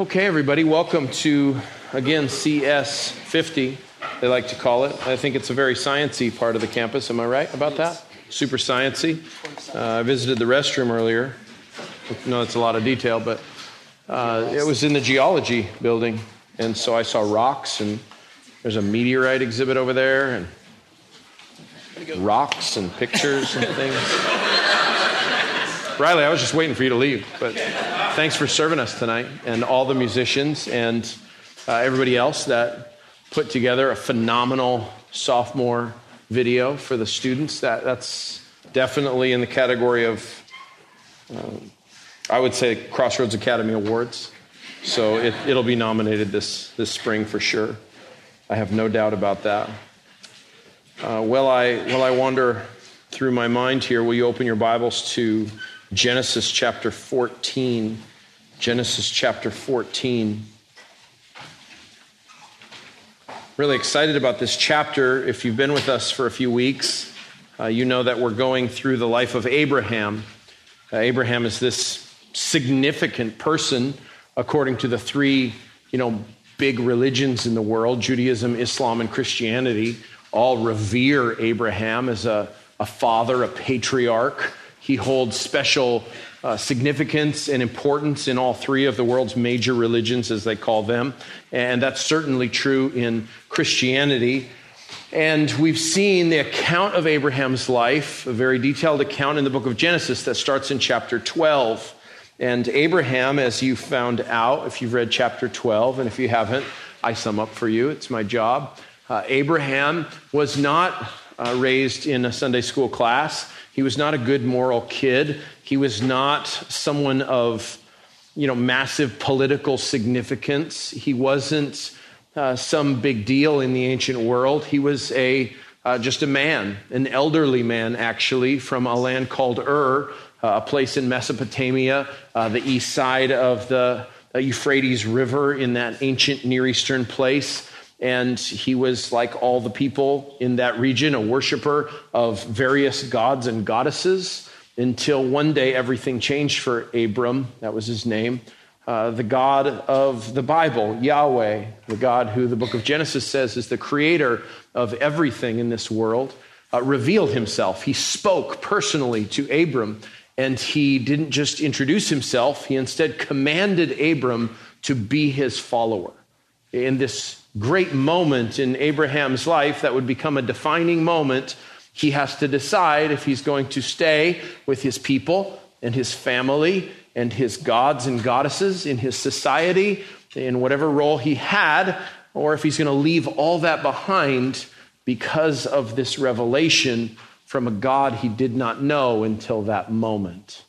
Okay, everybody, welcome to, again, CS 50, they like to call it. I think it's a very sciency part of the campus. Am I right about that? Super sciency. Uh, I visited the restroom earlier. No, that's a lot of detail, but uh, it was in the geology building. And so I saw rocks, and there's a meteorite exhibit over there, and rocks and pictures and things. Riley, I was just waiting for you to leave, but thanks for serving us tonight, and all the musicians and uh, everybody else that put together a phenomenal sophomore video for the students. That that's definitely in the category of, uh, I would say, Crossroads Academy Awards. So it, it'll be nominated this this spring for sure. I have no doubt about that. Uh, while I while I wander through my mind here, will you open your Bibles to Genesis chapter 14. Genesis chapter 14. Really excited about this chapter. If you've been with us for a few weeks, uh, you know that we're going through the life of Abraham. Uh, Abraham is this significant person according to the three, you know, big religions in the world Judaism, Islam, and Christianity. All revere Abraham as a, a father, a patriarch. He holds special uh, significance and importance in all three of the world's major religions, as they call them. And that's certainly true in Christianity. And we've seen the account of Abraham's life, a very detailed account in the book of Genesis that starts in chapter 12. And Abraham, as you found out, if you've read chapter 12, and if you haven't, I sum up for you, it's my job. Uh, Abraham was not uh, raised in a Sunday school class. He was not a good moral kid. He was not someone of, you know, massive political significance. He wasn't uh, some big deal in the ancient world. He was a uh, just a man, an elderly man, actually, from a land called Ur, uh, a place in Mesopotamia, uh, the east side of the Euphrates River in that ancient Near Eastern place. And he was, like all the people in that region, a worshiper of various gods and goddesses until one day everything changed for Abram. That was his name. Uh, the God of the Bible, Yahweh, the God who the book of Genesis says is the creator of everything in this world, uh, revealed himself. He spoke personally to Abram, and he didn't just introduce himself, he instead commanded Abram to be his follower. In this great moment in Abraham's life that would become a defining moment. He has to decide if he's going to stay with his people and his family and his gods and goddesses in his society, in whatever role he had, or if he's going to leave all that behind because of this revelation from a God he did not know until that moment.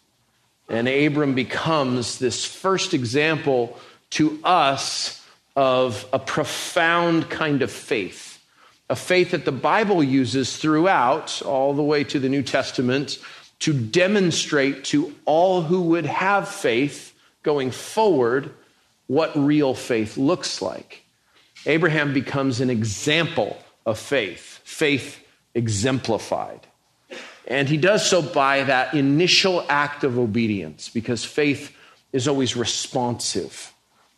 And Abram becomes this first example to us of a profound kind of faith, a faith that the Bible uses throughout, all the way to the New Testament, to demonstrate to all who would have faith going forward what real faith looks like. Abraham becomes an example of faith, faith exemplified. And he does so by that initial act of obedience because faith is always responsive.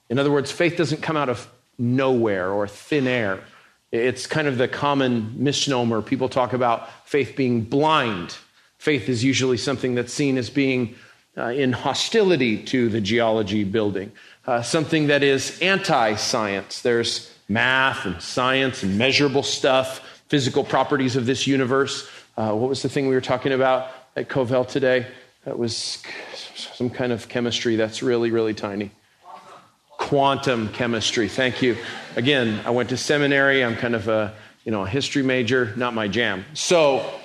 In other words, faith doesn't come out of nowhere or thin air. It's kind of the common misnomer. People talk about faith being blind. Faith is usually something that's seen as being uh, in hostility to the geology building, uh, something that is anti science. There's math and science and measurable stuff, physical properties of this universe. Uh, what was the thing we were talking about at Covell today? That was some kind of chemistry that's really, really tiny quantum chemistry. Thank you. Again, I went to seminary. I'm kind of a you know a history major, not my jam. So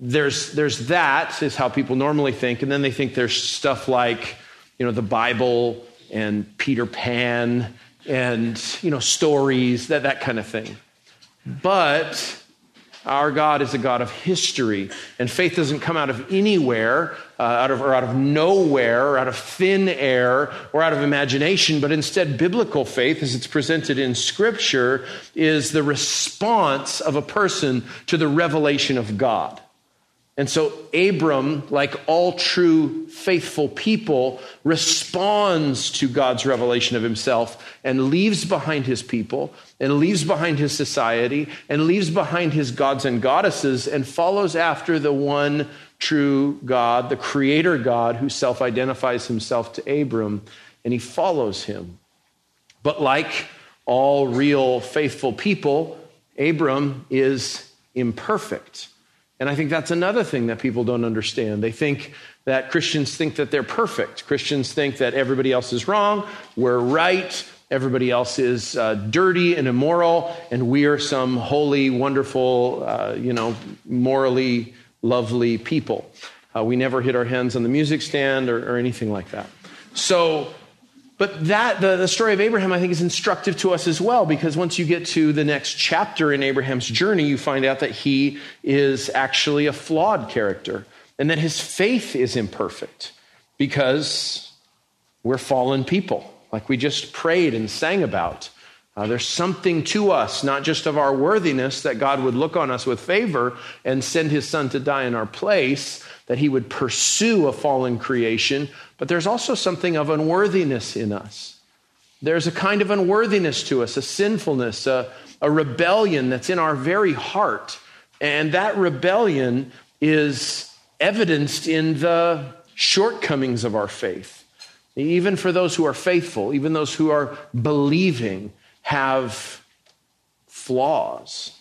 there's there's that is how people normally think, and then they think there's stuff like you know the Bible and Peter Pan and you know stories that that kind of thing. But our God is a God of history, and faith doesn't come out of anywhere, uh, out of, or out of nowhere, or out of thin air, or out of imagination, but instead, biblical faith, as it's presented in Scripture, is the response of a person to the revelation of God. And so Abram, like all true faithful people, responds to God's revelation of himself and leaves behind his people and leaves behind his society and leaves behind his gods and goddesses and follows after the one true God, the creator God who self identifies himself to Abram, and he follows him. But like all real faithful people, Abram is imperfect. And I think that's another thing that people don't understand. They think that Christians think that they're perfect. Christians think that everybody else is wrong, we're right, everybody else is uh, dirty and immoral, and we are some holy, wonderful, uh, you know, morally lovely people. Uh, we never hit our hands on the music stand or, or anything like that. So, but that, the, the story of Abraham, I think, is instructive to us as well, because once you get to the next chapter in Abraham's journey, you find out that he is actually a flawed character and that his faith is imperfect because we're fallen people, like we just prayed and sang about. Uh, there's something to us, not just of our worthiness, that God would look on us with favor and send his son to die in our place, that he would pursue a fallen creation, but there's also something of unworthiness in us. There's a kind of unworthiness to us, a sinfulness, a, a rebellion that's in our very heart. And that rebellion is evidenced in the shortcomings of our faith. Even for those who are faithful, even those who are believing, have flaws.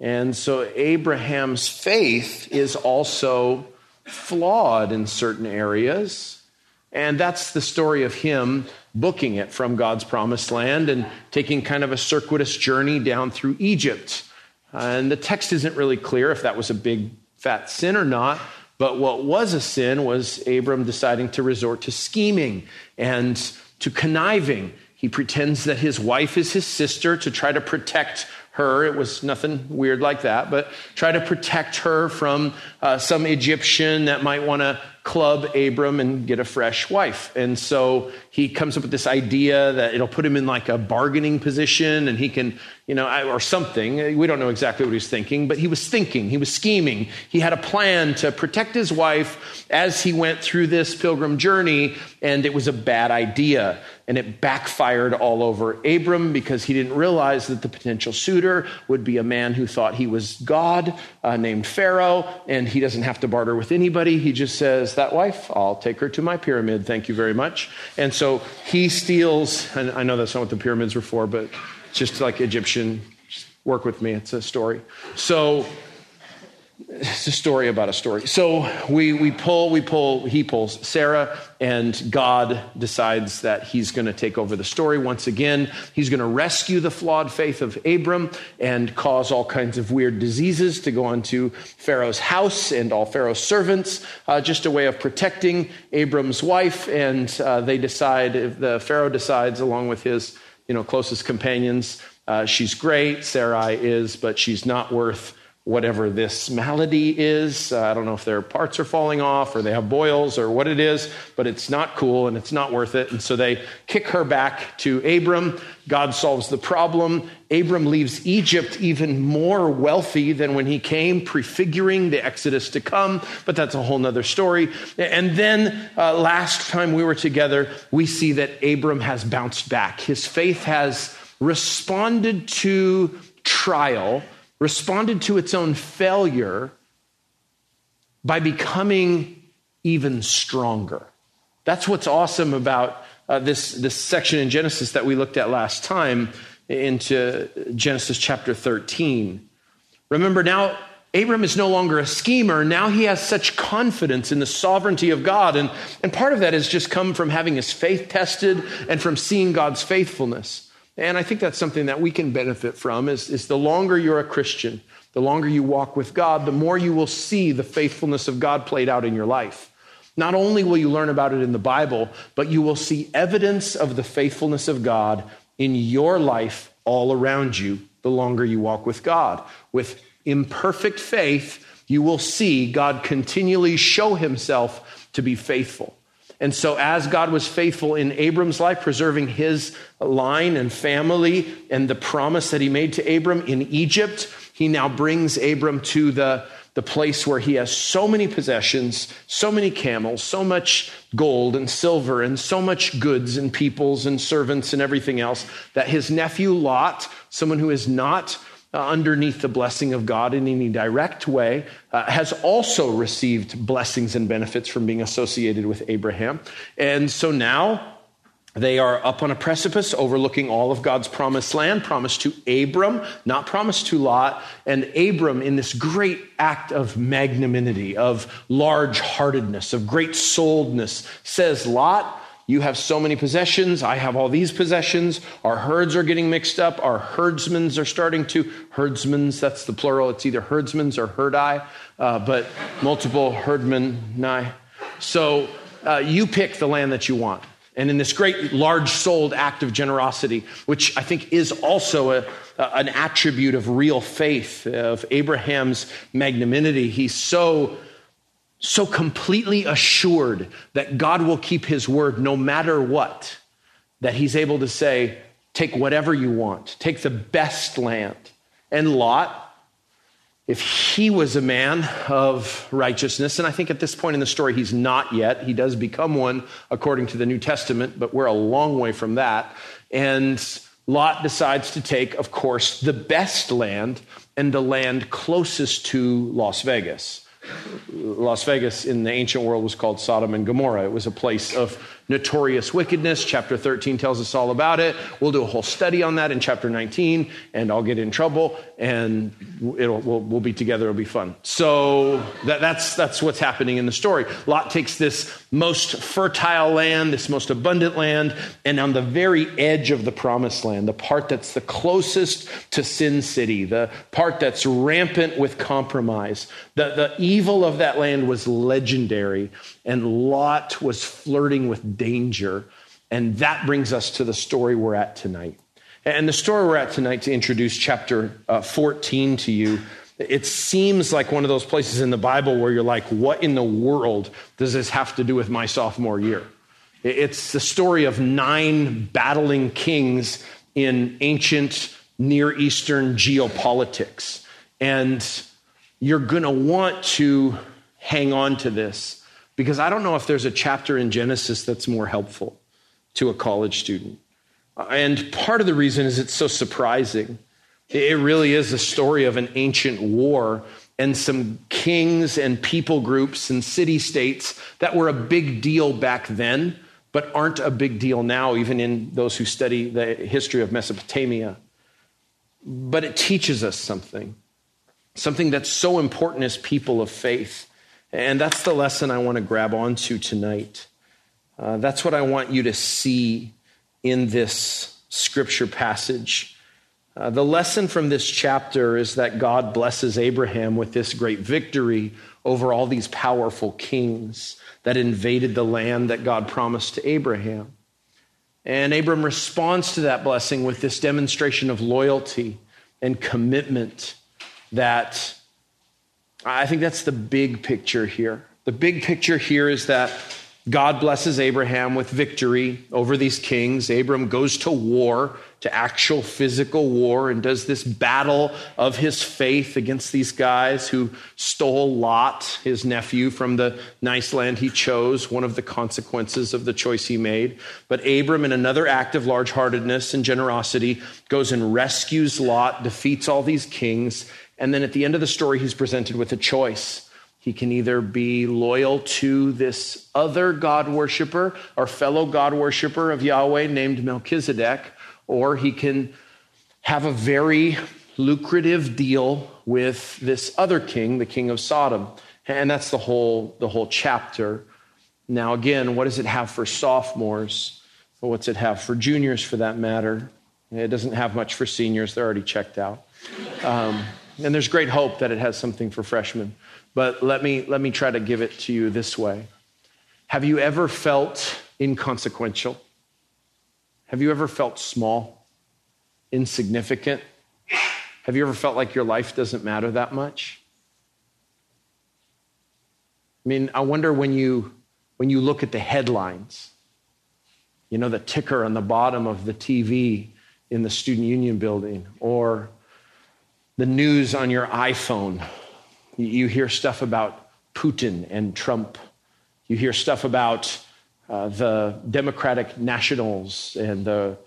And so Abraham's faith is also flawed in certain areas. And that's the story of him booking it from God's promised land and taking kind of a circuitous journey down through Egypt. And the text isn't really clear if that was a big fat sin or not. But what was a sin was Abram deciding to resort to scheming and to conniving he pretends that his wife is his sister to try to protect her. It was nothing weird like that, but try to protect her from uh, some Egyptian that might want to club Abram and get a fresh wife. And so he comes up with this idea that it'll put him in like a bargaining position and he can, you know, or something. We don't know exactly what he's thinking, but he was thinking, he was scheming. He had a plan to protect his wife as he went through this pilgrim journey, and it was a bad idea. And it backfired all over Abram because he didn't realize that the potential suitor would be a man who thought he was God, uh, named Pharaoh, and he doesn't have to barter with anybody. He just says, That wife, I'll take her to my pyramid. Thank you very much. And so so he steals, and I know that's not what the pyramids were for, but just like Egyptian, work with me, it's a story. So it's a story about a story. So we, we pull, we pull, he pulls Sarah, and God decides that he's going to take over the story once again. He's going to rescue the flawed faith of Abram and cause all kinds of weird diseases to go onto Pharaoh's house and all Pharaoh's servants, uh, just a way of protecting Abram's wife. And uh, they decide, the Pharaoh decides, along with his you know, closest companions, uh, she's great, Sarai is, but she's not worth whatever this malady is. Uh, I don't know if their parts are falling off or they have boils or what it is, but it's not cool and it's not worth it. And so they kick her back to Abram. God solves the problem. Abram leaves Egypt even more wealthy than when he came, prefiguring the Exodus to come, but that's a whole nother story. And then uh, last time we were together, we see that Abram has bounced back. His faith has responded to trial responded to its own failure by becoming even stronger. That's what's awesome about uh, this, this section in Genesis that we looked at last time into Genesis chapter 13. Remember, now Abram is no longer a schemer. Now he has such confidence in the sovereignty of God. And, and part of that has just come from having his faith tested and from seeing God's faithfulness. And I think that's something that we can benefit from is, is the longer you're a Christian, the longer you walk with God, the more you will see the faithfulness of God played out in your life. Not only will you learn about it in the Bible, but you will see evidence of the faithfulness of God in your life all around you the longer you walk with God. With imperfect faith, you will see God continually show himself to be faithful. And so, as God was faithful in Abram's life, preserving his line and family and the promise that he made to Abram in Egypt, he now brings Abram to the, the place where he has so many possessions, so many camels, so much gold and silver, and so much goods and peoples and servants and everything else that his nephew Lot, someone who is not uh, underneath the blessing of God in any direct way, uh, has also received blessings and benefits from being associated with Abraham. And so now they are up on a precipice overlooking all of God's promised land, promised to Abram, not promised to Lot. And Abram, in this great act of magnanimity, of large heartedness, of great souledness, says, Lot, you have so many possessions. I have all these possessions. Our herds are getting mixed up. Our herdsmen are starting to, herdsmen's, that's the plural. It's either herdsmen's or herdi, uh, but multiple herdmen. So uh, you pick the land that you want. And in this great large souled act of generosity, which I think is also a, an attribute of real faith, of Abraham's magnanimity, he's so, so completely assured that God will keep his word no matter what, that he's able to say, Take whatever you want, take the best land. And Lot, if he was a man of righteousness, and I think at this point in the story he's not yet, he does become one according to the New Testament, but we're a long way from that. And Lot decides to take, of course, the best land and the land closest to Las Vegas. Las Vegas in the ancient world was called Sodom and Gomorrah. It was a place of notorious wickedness. Chapter 13 tells us all about it. We'll do a whole study on that in chapter 19, and I'll get in trouble, and it'll, we'll, we'll be together. It'll be fun. So that, that's, that's what's happening in the story. Lot takes this most fertile land, this most abundant land, and on the very edge of the promised land, the part that's the closest to Sin City, the part that's rampant with compromise, the, the evil of that land was legendary, and Lot was flirting with danger. And that brings us to the story we're at tonight. And the story we're at tonight to introduce chapter uh, 14 to you. It seems like one of those places in the Bible where you're like, what in the world does this have to do with my sophomore year? It's the story of nine battling kings in ancient Near Eastern geopolitics. And you're going to want to hang on to this because I don't know if there's a chapter in Genesis that's more helpful to a college student. And part of the reason is it's so surprising. It really is a story of an ancient war and some kings and people groups and city states that were a big deal back then, but aren't a big deal now, even in those who study the history of Mesopotamia. But it teaches us something, something that's so important as people of faith. And that's the lesson I want to grab onto tonight. Uh, that's what I want you to see in this scripture passage. Uh, the lesson from this chapter is that God blesses Abraham with this great victory over all these powerful kings that invaded the land that God promised to Abraham. And Abram responds to that blessing with this demonstration of loyalty and commitment that I think that's the big picture here. The big picture here is that God blesses Abraham with victory over these kings. Abram goes to war, to actual physical war, and does this battle of his faith against these guys who stole Lot, his nephew, from the nice land he chose, one of the consequences of the choice he made. But Abram, in another act of large heartedness and generosity, goes and rescues Lot, defeats all these kings, and then at the end of the story, he's presented with a choice. He can either be loyal to this other God worshiper or fellow God worshiper of Yahweh named Melchizedek, or he can have a very lucrative deal with this other king, the king of Sodom. And that's the whole, the whole chapter. Now, again, what does it have for sophomores? Well, what's it have for juniors for that matter? It doesn't have much for seniors, they're already checked out. Um, and there's great hope that it has something for freshmen. But let me, let me try to give it to you this way Have you ever felt inconsequential? Have you ever felt small, insignificant? Have you ever felt like your life doesn't matter that much? I mean, I wonder when you, when you look at the headlines, you know, the ticker on the bottom of the TV in the student union building, or the news on your iPhone You hear stuff about Putin and Trump. You hear stuff about uh, the Democratic Nationals and the,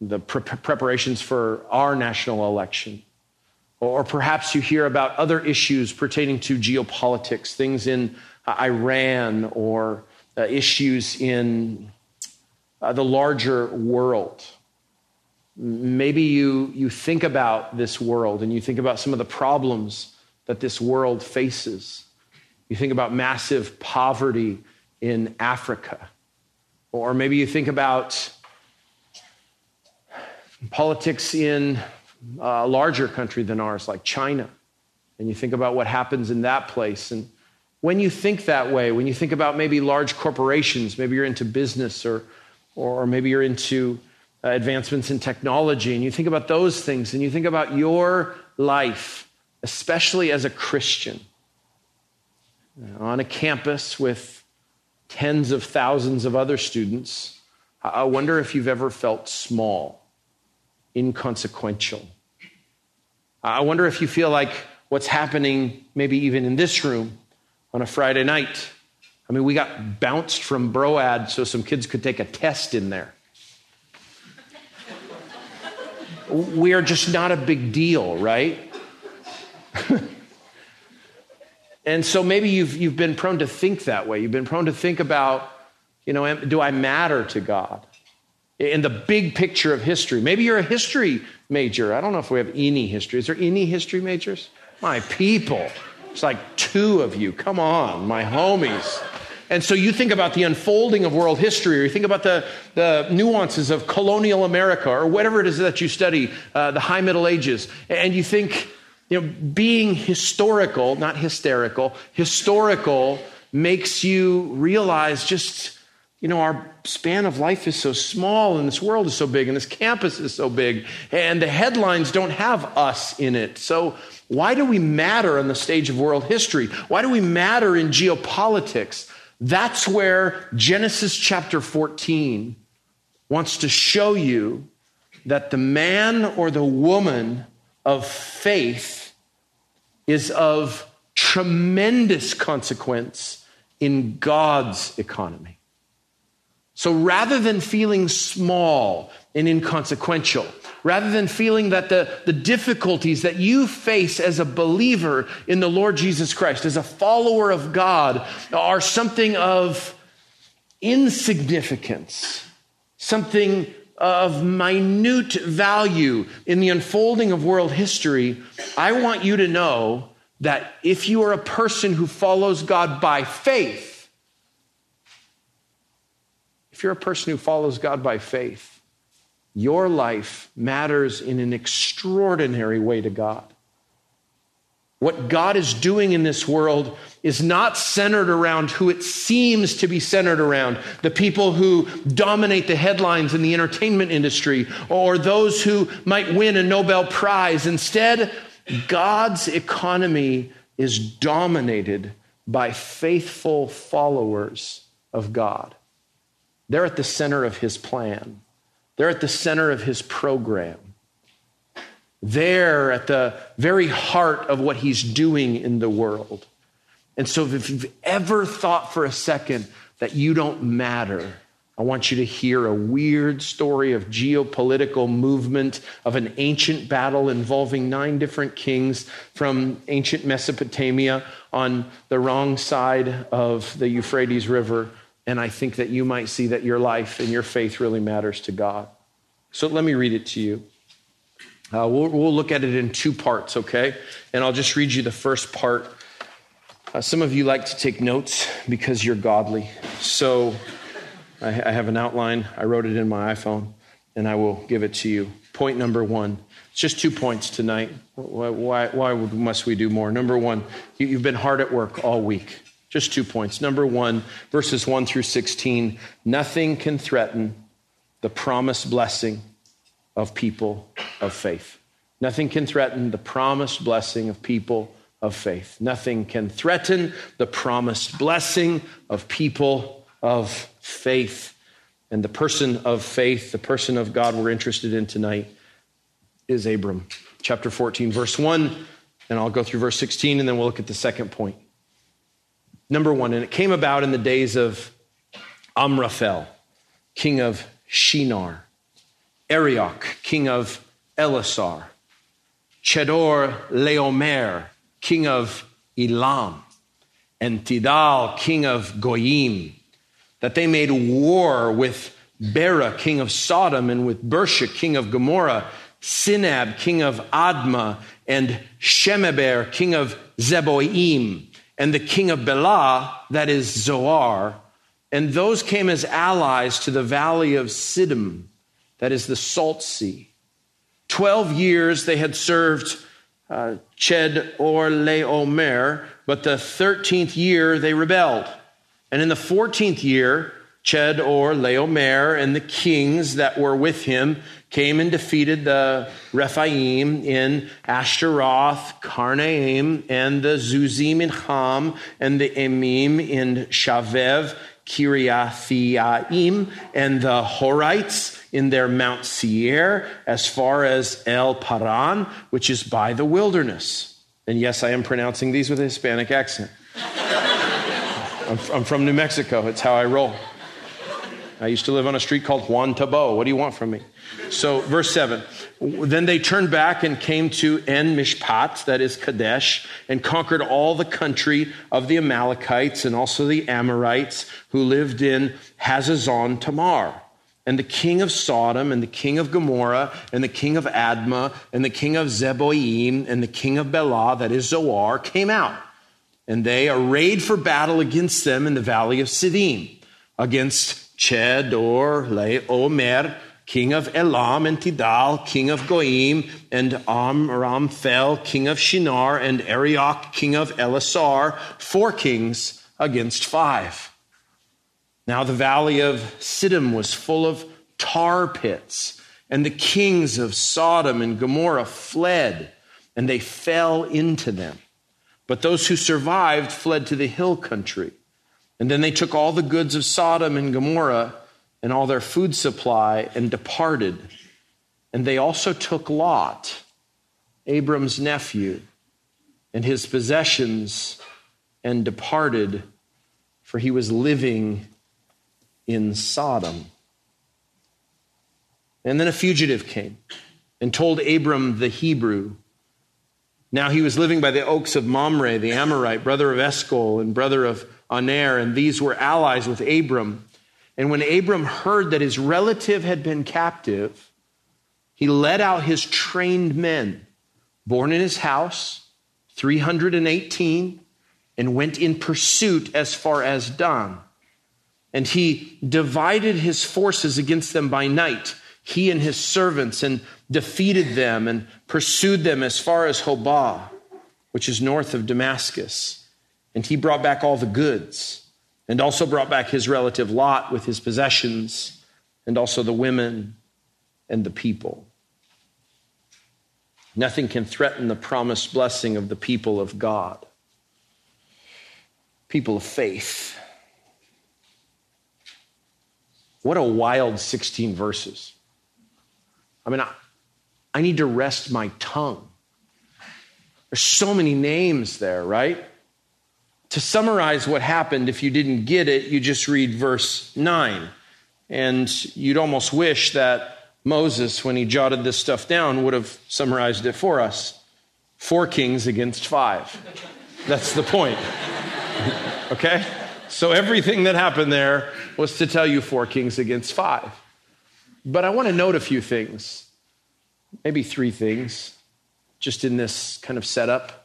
the pre- preparations for our national election. Or perhaps you hear about other issues pertaining to geopolitics, things in uh, Iran or uh, issues in uh, the larger world. Maybe you, you think about this world and you think about some of the problems that this world faces. You think about massive poverty in Africa. Or maybe you think about politics in a larger country than ours, like China. And you think about what happens in that place. And when you think that way, when you think about maybe large corporations, maybe you're into business or, or maybe you're into uh, advancements in technology, and you think about those things, and you think about your life, especially as a Christian, on a campus with tens of thousands of other students, I wonder if you've ever felt small, inconsequential. I wonder if you feel like what's happening, maybe even in this room, on a Friday night. I mean, we got bounced from Broad so some kids could take a test in there. We are just not a big deal, right? and so maybe you've, you've been prone to think that way. You've been prone to think about, you know, do I matter to God? In the big picture of history. Maybe you're a history major. I don't know if we have any history. Is there any history majors? My people. It's like two of you. Come on, my homies. And so you think about the unfolding of world history, or you think about the, the nuances of colonial America, or whatever it is that you study, uh, the high Middle Ages, and you think, you know, being historical, not hysterical, historical makes you realize just, you know, our span of life is so small, and this world is so big, and this campus is so big, and the headlines don't have us in it. So why do we matter on the stage of world history? Why do we matter in geopolitics? That's where Genesis chapter 14 wants to show you that the man or the woman of faith is of tremendous consequence in God's economy. So rather than feeling small and inconsequential, rather than feeling that the, the difficulties that you face as a believer in the Lord Jesus Christ, as a follower of God, are something of insignificance, something of minute value in the unfolding of world history, I want you to know that if you are a person who follows God by faith, if you're a person who follows God by faith, your life matters in an extraordinary way to God. What God is doing in this world is not centered around who it seems to be centered around the people who dominate the headlines in the entertainment industry or those who might win a Nobel Prize. Instead, God's economy is dominated by faithful followers of God. They're at the center of his plan. They're at the center of his program. They're at the very heart of what he's doing in the world. And so, if you've ever thought for a second that you don't matter, I want you to hear a weird story of geopolitical movement of an ancient battle involving nine different kings from ancient Mesopotamia on the wrong side of the Euphrates River and I think that you might see that your life and your faith really matters to God. So let me read it to you. Uh, we'll, we'll, look at it in two parts, okay? And I'll just read you the first part. Uh, some of you like to take notes because you're godly. So I, I have an outline. I wrote it in my iPhone, and I will give it to you. Point number one. It's just two points tonight. Why, why, why must we do more? Number one, you, you've been hard at work all week. Just two points. Number one, verses 1 through 16 nothing can threaten the promised blessing of people of faith. Nothing can threaten the promised blessing of people of faith. Nothing can threaten the promised blessing of people of faith. And the person of faith, the person of God we're interested in tonight, is Abram. Chapter 14, verse 1 And I'll go through verse 16 and then we'll look at the second point. Number one, and it came about in the days of Amraphel, king of Shinar, Arioch, king of Elasar, Chedor Laomer, king of Elam, and Tidal, king of Goyim, that they made war with Bera, king of Sodom, and with Birsha, king of Gomorrah, Shinab, king of Admah, and Shemeber, king of Zeboim, and the king of Bela, that is Zoar. And those came as allies to the valley of Siddim, that is the Salt Sea. Twelve years they had served uh, Chedorlaomer, but the thirteenth year they rebelled. And in the fourteenth year, Chedorlaomer and the kings that were with him came and defeated the Rephaim in Ashtaroth, Karnaim, and the Zuzim in Ham, and the Emim in Shaveh, Kiriathaim, and the Horites in their Mount Seir, as far as El Paran, which is by the wilderness. And yes, I am pronouncing these with a Hispanic accent. I'm, I'm from New Mexico, it's how I roll. I used to live on a street called Juan Tabo. What do you want from me? So, verse 7 Then they turned back and came to En Mishpat, that is Kadesh, and conquered all the country of the Amalekites and also the Amorites who lived in Hazazon Tamar. And the king of Sodom, and the king of Gomorrah, and the king of Admah, and the king of Zeboim, and the king of Bela, that is Zoar, came out. And they arrayed for battle against them in the valley of Siddim, against Chedorlaomer, king of Elam, and Tidal, king of Goim, and Amraphel, king of Shinar, and Arioch, king of Elasar, four kings against five. Now the valley of Siddim was full of tar pits, and the kings of Sodom and Gomorrah fled, and they fell into them. But those who survived fled to the hill country. And then they took all the goods of Sodom and Gomorrah and all their food supply and departed. And they also took Lot, Abram's nephew, and his possessions and departed, for he was living in Sodom. And then a fugitive came and told Abram the Hebrew. Now he was living by the oaks of Mamre, the Amorite, brother of Eshcol and brother of Aner, and these were allies with Abram. And when Abram heard that his relative had been captive, he led out his trained men, born in his house, 318, and went in pursuit as far as Dan. And he divided his forces against them by night, he and his servants, and defeated them and pursued them as far as Hobah, which is north of Damascus. And he brought back all the goods and also brought back his relative Lot with his possessions and also the women and the people. Nothing can threaten the promised blessing of the people of God, people of faith. What a wild 16 verses. I mean, I, I need to rest my tongue. There's so many names there, right? To summarize what happened, if you didn't get it, you just read verse 9. And you'd almost wish that Moses, when he jotted this stuff down, would have summarized it for us. Four kings against five. That's the point. okay? So everything that happened there was to tell you four kings against five. But I want to note a few things, maybe three things, just in this kind of setup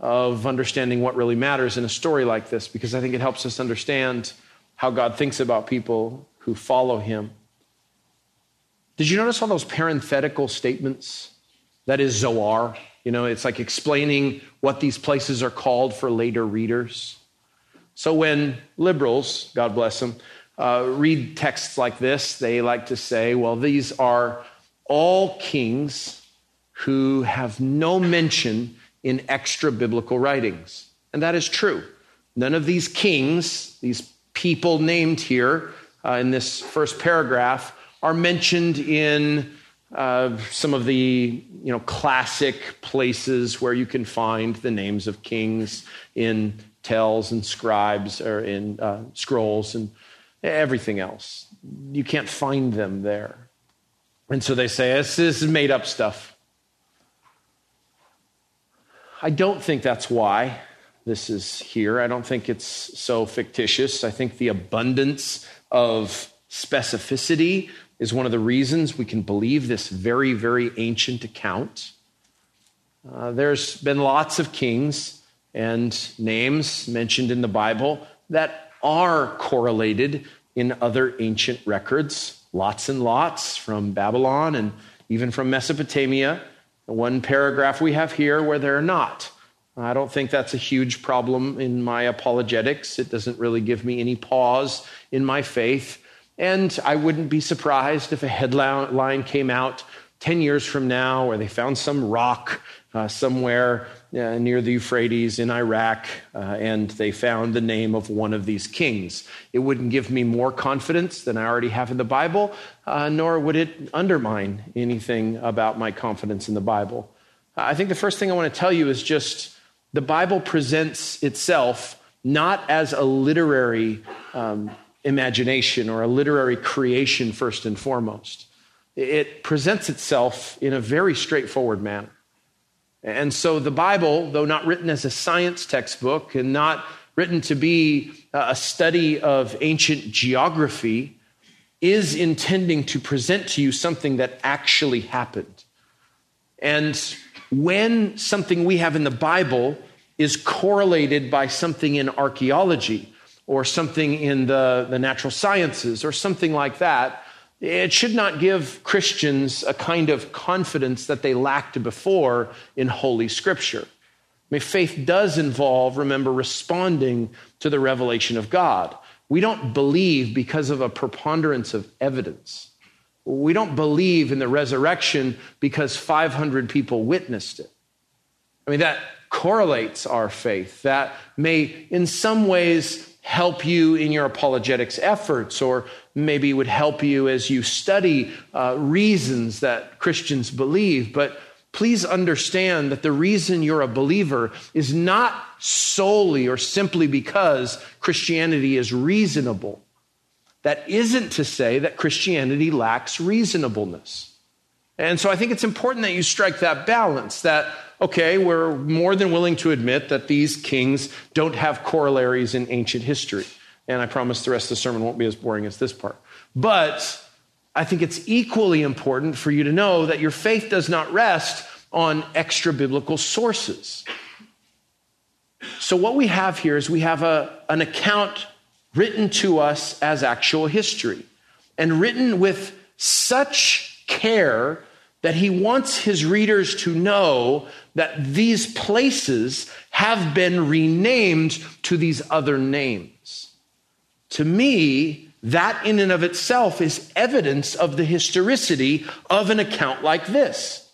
of understanding what really matters in a story like this because I think it helps us understand how God thinks about people who follow him. Did you notice all those parenthetical statements? That is Zoar. You know, it's like explaining what these places are called for later readers. So when liberals, God bless them, uh, read texts like this, they like to say, well, these are all kings who have no mention in extra biblical writings. And that is true. None of these kings, these people named here uh, in this first paragraph, are mentioned in uh, some of the you know classic places where you can find the names of kings in tells and scribes or in uh, scrolls and everything else. You can't find them there. And so they say, this is made up stuff. I don't think that's why this is here. I don't think it's so fictitious. I think the abundance of specificity is one of the reasons we can believe this very, very ancient account. Uh, there's been lots of kings and names mentioned in the Bible that are correlated in other ancient records, lots and lots from Babylon and even from Mesopotamia. One paragraph we have here where they're not. I don't think that's a huge problem in my apologetics. It doesn't really give me any pause in my faith. And I wouldn't be surprised if a headline came out 10 years from now where they found some rock uh, somewhere uh, near the Euphrates in Iraq uh, and they found the name of one of these kings. It wouldn't give me more confidence than I already have in the Bible, uh, nor would it undermine anything about my confidence in the Bible. I think the first thing I want to tell you is just the Bible presents itself not as a literary um, imagination or a literary creation, first and foremost. It presents itself in a very straightforward manner. And so the Bible, though not written as a science textbook and not written to be a study of ancient geography, is intending to present to you something that actually happened. And when something we have in the Bible is correlated by something in archaeology, or something in the, the natural sciences or something like that, it should not give Christians a kind of confidence that they lacked before in Holy Scripture. I mean, faith does involve, remember, responding to the revelation of God. We don't believe because of a preponderance of evidence. We don't believe in the resurrection because 500 people witnessed it. I mean, that correlates our faith. That may, in some ways, help you in your apologetics efforts, or maybe would help you as you study uh, reasons that Christians believe. But please understand that the reason you're a believer is not solely or simply because Christianity is reasonable. That isn't to say that Christianity lacks reasonableness. And so I think it's important that you strike that balance that okay, we're more than willing to admit that these kings don't have corollaries in ancient history. And I promise the rest of the sermon won't be as boring as this part. But I think it's equally important for you to know that your faith does not rest on extra biblical sources. So, what we have here is we have a, an account written to us as actual history and written with such care that he wants his readers to know that these places have been renamed to these other names. To me, that in and of itself is evidence of the historicity of an account like this.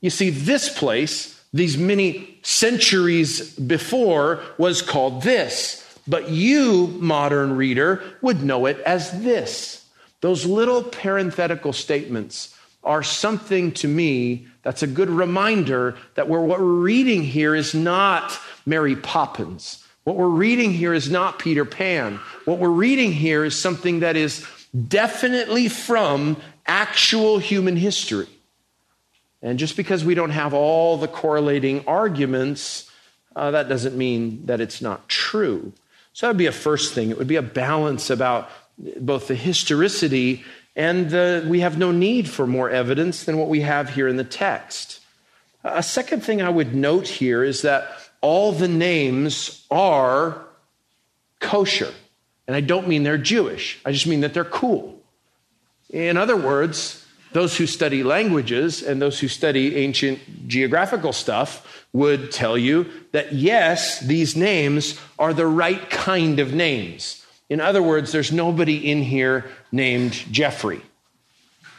You see, this place, these many centuries before, was called this. But you, modern reader, would know it as this. Those little parenthetical statements are something to me that's a good reminder that what we're reading here is not Mary Poppins. What we're reading here is not Peter Pan. What we're reading here is something that is definitely from actual human history. And just because we don't have all the correlating arguments, uh, that doesn't mean that it's not true. So that would be a first thing. It would be a balance about both the historicity and uh, we have no need for more evidence than what we have here in the text. A second thing I would note here is that all the names are kosher. And I don't mean they're Jewish, I just mean that they're cool. In other words, those who study languages and those who study ancient geographical stuff would tell you that yes, these names are the right kind of names. In other words, there's nobody in here named Jeffrey.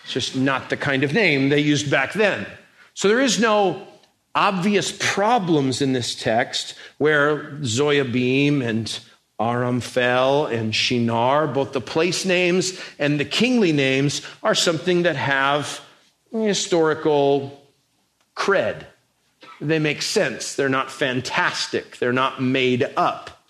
It's just not the kind of name they used back then. So there is no obvious problems in this text where Zoyabim and Aramphel and Shinar, both the place names and the kingly names, are something that have historical cred. They make sense. They're not fantastic. They're not made up.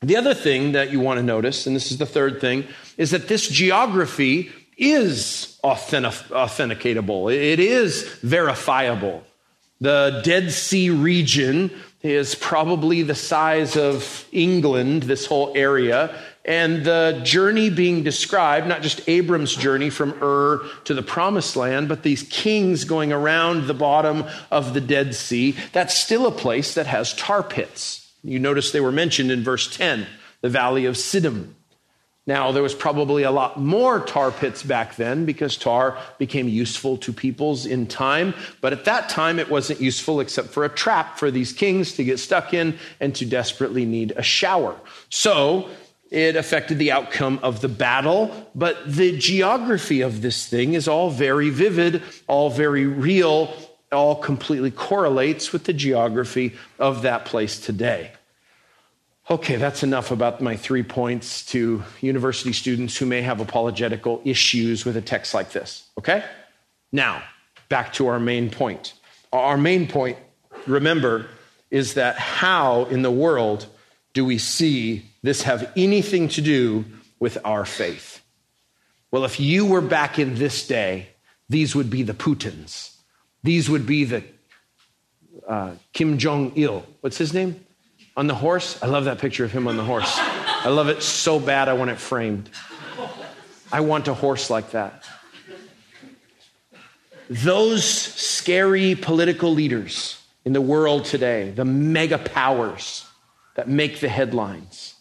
The other thing that you want to notice, and this is the third thing, is that this geography is authentic- authenticatable. It is verifiable. The Dead Sea region is probably the size of England, this whole area. And the journey being described, not just Abram's journey from Ur to the promised land, but these kings going around the bottom of the Dead Sea, that's still a place that has tar pits. You notice they were mentioned in verse 10, the valley of Siddim. Now, there was probably a lot more tar pits back then because tar became useful to peoples in time. But at that time, it wasn't useful except for a trap for these kings to get stuck in and to desperately need a shower. So it affected the outcome of the battle. But the geography of this thing is all very vivid, all very real, all completely correlates with the geography of that place today. Okay, that's enough about my three points to university students who may have apologetical issues with a text like this. Okay? Now, back to our main point. Our main point, remember, is that how in the world do we see this have anything to do with our faith? Well, if you were back in this day, these would be the Putins. These would be the uh, Kim Jong il. What's his name? On the horse. I love that picture of him on the horse. I love it so bad, I want it framed. I want a horse like that. Those scary political leaders in the world today, the mega powers that make the headlines,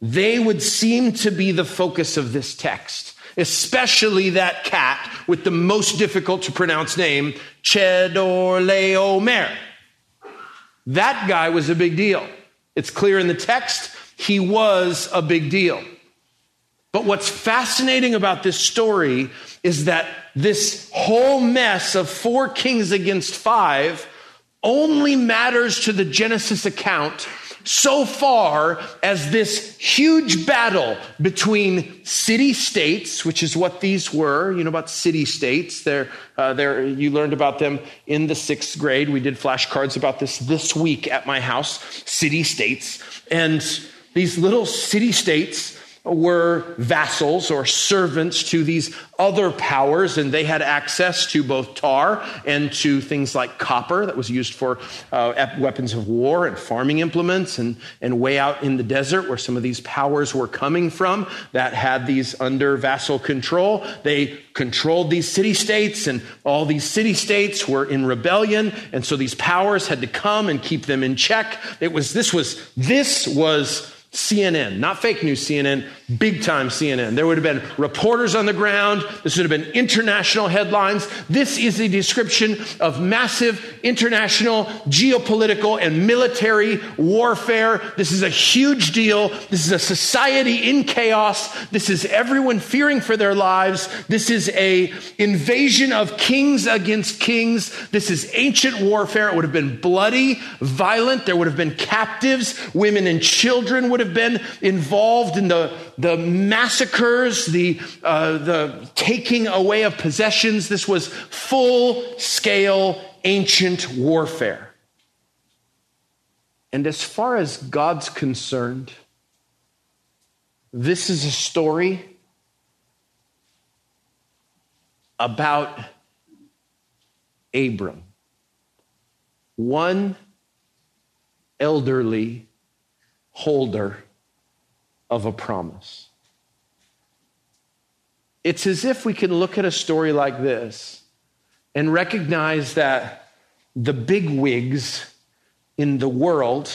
they would seem to be the focus of this text, especially that cat with the most difficult to pronounce name, Chedorlaomer. That guy was a big deal. It's clear in the text, he was a big deal. But what's fascinating about this story is that this whole mess of four kings against five only matters to the Genesis account so far as this huge battle between city states, which is what these were, you know about city states. They're, uh, they're, you learned about them in the sixth grade. We did flashcards about this this week at my house, city states. And these little city states were vassals or servants to these other powers, and they had access to both tar and to things like copper that was used for uh, weapons of war and farming implements, and, and way out in the desert where some of these powers were coming from that had these under vassal control. They controlled these city states, and all these city states were in rebellion, and so these powers had to come and keep them in check. It was this was this was CNN, not fake news CNN, big time CNN. There would have been reporters on the ground. This would have been international headlines. This is a description of massive international geopolitical and military warfare. This is a huge deal. This is a society in chaos. This is everyone fearing for their lives. This is a invasion of kings against kings. This is ancient warfare. It would have been bloody, violent. There would have been captives. Women and children would have been involved in the the massacres, the, uh, the taking away of possessions. This was full scale ancient warfare. And as far as God's concerned, this is a story about Abram, one elderly holder of a promise. It's as if we can look at a story like this and recognize that the big wigs in the world,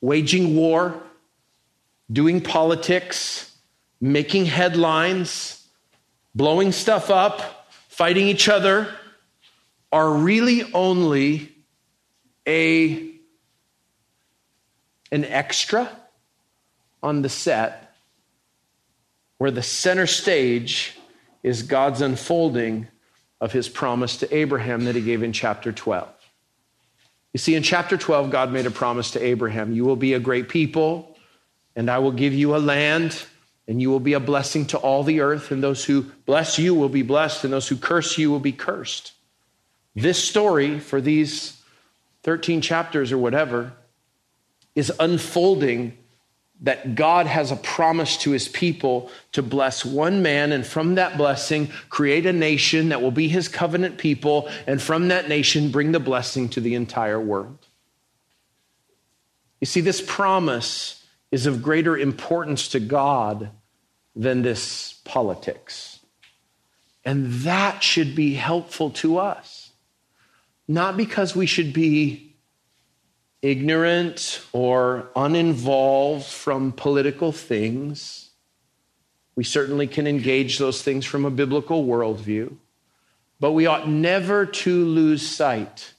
waging war, doing politics, making headlines, blowing stuff up, fighting each other, are really only a, an extra on the set where the center stage is God's unfolding of his promise to Abraham that he gave in chapter 12. You see, in chapter 12, God made a promise to Abraham You will be a great people, and I will give you a land, and you will be a blessing to all the earth, and those who bless you will be blessed, and those who curse you will be cursed. This story, for these 13 chapters or whatever, is unfolding that God has a promise to his people to bless one man, and from that blessing, create a nation that will be his covenant people, and from that nation, bring the blessing to the entire world. You see, this promise is of greater importance to God than this politics. And that should be helpful to us. Not because we should be ignorant or uninvolved from political things. We certainly can engage those things from a biblical worldview, but we ought never to lose sight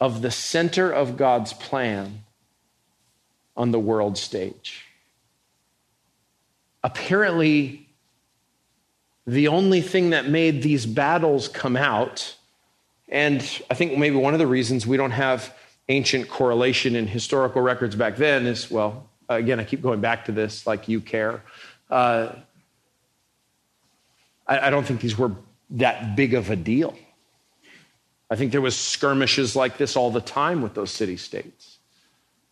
of the center of God's plan on the world stage. Apparently, the only thing that made these battles come out, and I think maybe one of the reasons we don't have ancient correlation in historical records back then is well, again, I keep going back to this, like you care. Uh, I, I don't think these were that big of a deal. I think there was skirmishes like this all the time with those city states.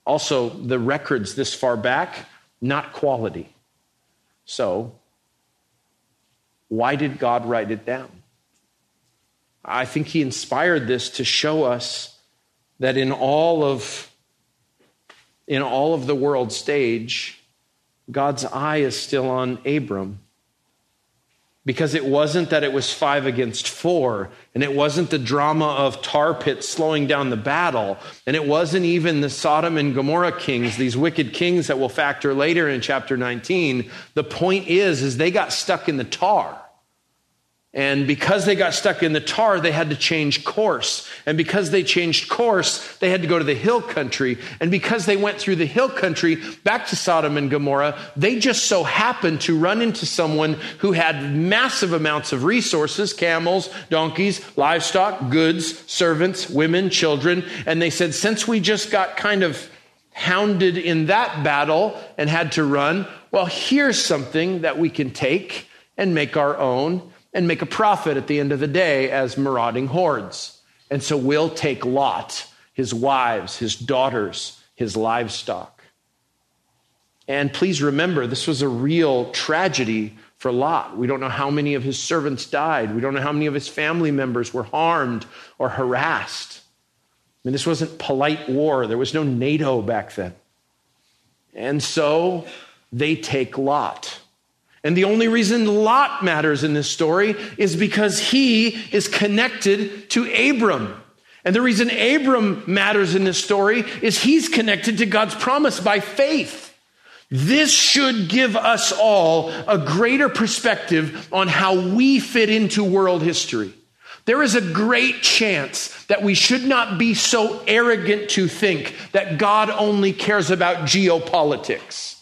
Also, the records this far back, not quality. So, why did God write it down? I think He inspired this to show us that in all of in all of the world stage, God's eye is still on Abram because it wasn't that it was five against four, and it wasn't the drama of tar pits slowing down the battle, and it wasn't even the Sodom and Gomorrah kings, these wicked kings that will factor later in chapter 19. The point is, is they got stuck in the tar. And because they got stuck in the tar, they had to change course. And because they changed course, they had to go to the hill country. And because they went through the hill country back to Sodom and Gomorrah, they just so happened to run into someone who had massive amounts of resources camels, donkeys, livestock, goods, servants, women, children. And they said, since we just got kind of hounded in that battle and had to run, well, here's something that we can take and make our own and make a profit at the end of the day as marauding hordes. And so we'll take Lot, his wives, his daughters, his livestock. And please remember, this was a real tragedy for Lot. We don't know how many of his servants died. We don't know how many of his family members were harmed or harassed. I mean, this wasn't polite war, there was no NATO back then. And so they take Lot. And the only reason Lot matters in this story is because he is connected to Abram. And the reason Abram matters in this story is he's connected to God's promise by faith. This should give us all a greater perspective on how we fit into world history. There is a great chance that we should not be so arrogant to think that God only cares about geopolitics.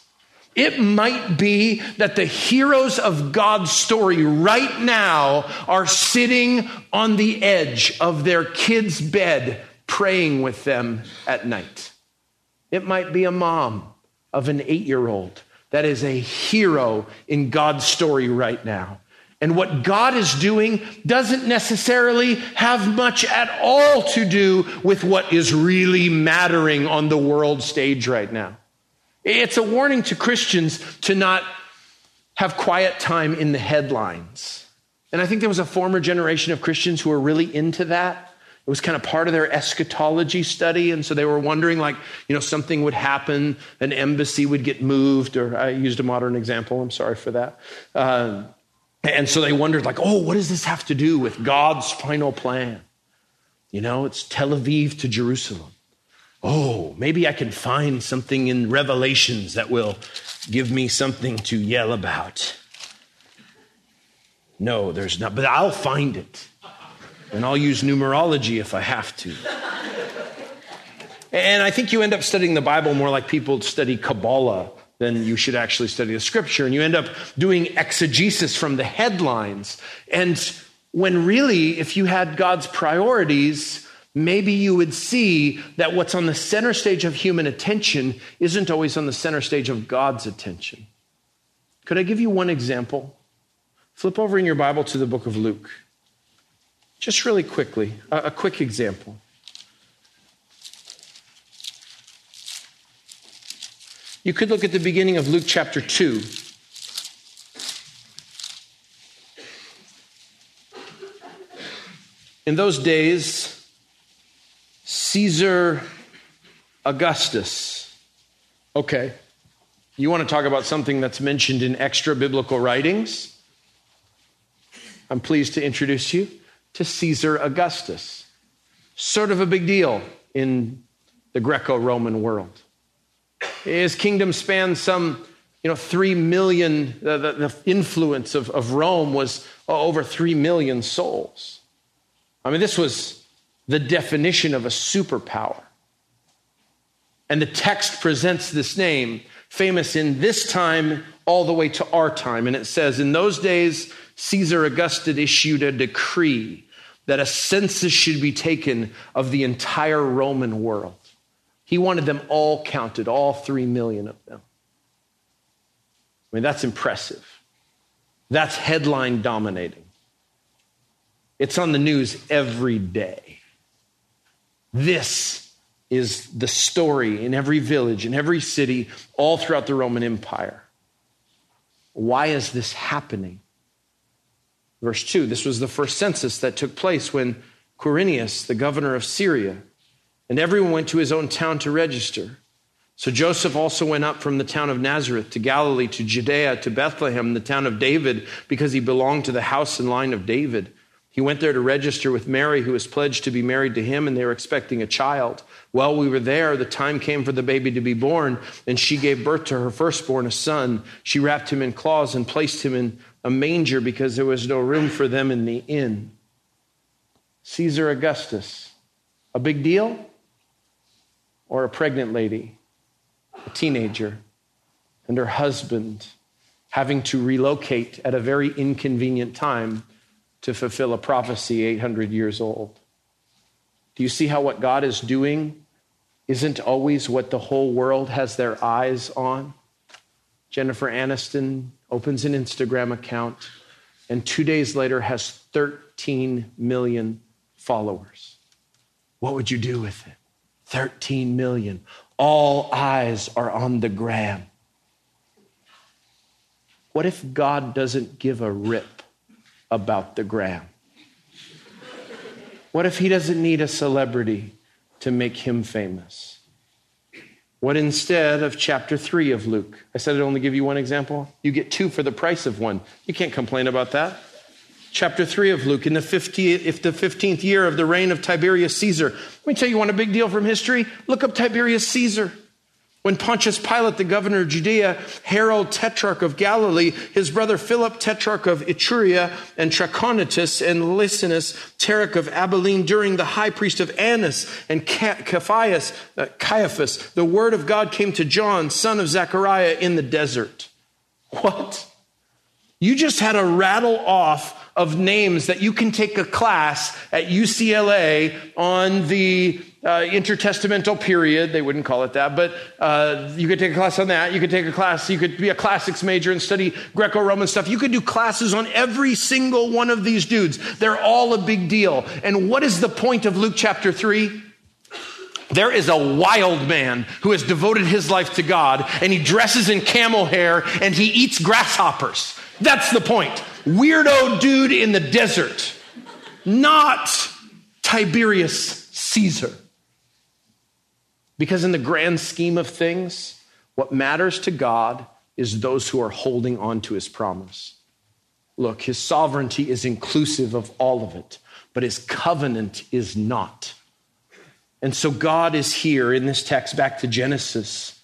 It might be that the heroes of God's story right now are sitting on the edge of their kid's bed praying with them at night. It might be a mom of an eight year old that is a hero in God's story right now. And what God is doing doesn't necessarily have much at all to do with what is really mattering on the world stage right now. It's a warning to Christians to not have quiet time in the headlines. And I think there was a former generation of Christians who were really into that. It was kind of part of their eschatology study. And so they were wondering, like, you know, something would happen, an embassy would get moved, or I used a modern example, I'm sorry for that. Uh, and so they wondered, like, oh, what does this have to do with God's final plan? You know, it's Tel Aviv to Jerusalem oh, maybe I can find something in Revelations that will give me something to yell about. No, there's not, but I'll find it. And I'll use numerology if I have to. And I think you end up studying the Bible more like people study Kabbalah than you should actually study the scripture. And you end up doing exegesis from the headlines. And when really, if you had God's priorities, maybe you would see that what's on the center stage of human attention isn't always on the center stage of God's attention. Could I give you one example? Flip over in your Bible to the book of Luke. Just really quickly, a, quick example. You could look at the beginning of Luke chapter 2. In those days, Caesar Augustus. Okay. You want to talk about something that's mentioned in extra biblical writings? I'm pleased to introduce you to Caesar Augustus. Sort of a big deal in the Greco Roman world. His kingdom spanned some, you know, three million, the, the, the influence of, of Rome was uh, over three million souls. I mean, this was the definition of a superpower. And the text presents this name, famous in this time all the way to our time. And it says, In those days, Caesar Augustus issued a decree that a census should be taken of the entire Roman world. He wanted them all counted, all three million of them. I mean, that's impressive. That's headline dominating. It's on the news every day. This is the story in every village, in every city, all throughout the Roman Empire. Why is this happening? Verse 2 this was the first census that took place when Quirinius, the governor of Syria, and everyone went to his own town to register. So Joseph also went up from the town of Nazareth to Galilee, to Judea, to Bethlehem, the town of David, because he belonged to the house and line of David. He went there to register with Mary, who was pledged to be married to him, and they were expecting a child. While we were there, the time came for the baby to be born, and she gave birth to her firstborn, a son. She wrapped him in cloths and placed him in a manger because there was no room for them in the inn. Caesar Augustus, a big deal? or a pregnant lady, a teenager, and her husband having to relocate at a very inconvenient time to fulfill a prophecy 800 years old. Do you see how what God is doing isn't always what the whole world has their eyes on? Jennifer Aniston opens an Instagram account and two days later has 13 million followers. What would you do with it? 13 million. All eyes are on the gram. What if God doesn't give a rip about the gram? What if he doesn't need a celebrity to make him famous? What instead of chapter 3 of Luke? I said I'd only give you one example. You get two for the price of one. You can't complain about that chapter 3 of Luke, in the 50th, if the 15th year of the reign of Tiberius Caesar. Let me tell you one a big deal from history. Look up Tiberius Caesar. When Pontius Pilate, the governor of Judea, Herod, tetrarch of Galilee, his brother Philip, tetrarch of Iturea, and Trachonitis and Lysanias, tetrarch of Abilene, during the high priest of Annas and Caiaphas, uh, Caiaphas, the word of God came to John, son of Zechariah, in the desert. What? You just had a rattle off of names that you can take a class at UCLA on the uh, intertestamental period. They wouldn't call it that, but uh, you could take a class on that. You could take a class, you could be a classics major and study Greco Roman stuff. You could do classes on every single one of these dudes. They're all a big deal. And what is the point of Luke chapter 3? There is a wild man who has devoted his life to God and he dresses in camel hair and he eats grasshoppers. That's the point weirdo dude in the desert, not Tiberius Caesar. Because in the grand scheme of things, what matters to God is those who are holding on to his promise. Look, his sovereignty is inclusive of all of it, but his covenant is not. And so God is here in this text, back to Genesis,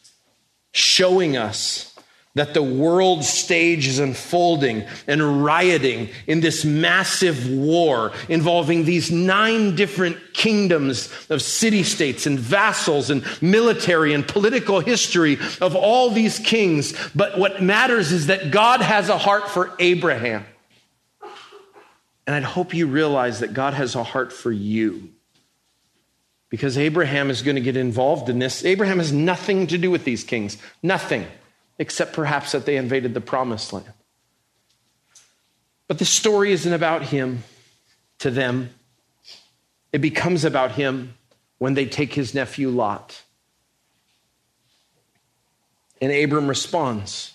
showing us that the world stage is unfolding and rioting in this massive war involving these nine different kingdoms of city states and vassals and military and political history of all these kings. But what matters is that God has a heart for Abraham. And I'd hope you realize that God has a heart for you. Because Abraham is going to get involved in this. Abraham has nothing to do with these kings. Nothing. Except perhaps that they invaded the promised land. But the story isn't about him to them. It becomes about him when they take his nephew Lot. And Abram responds.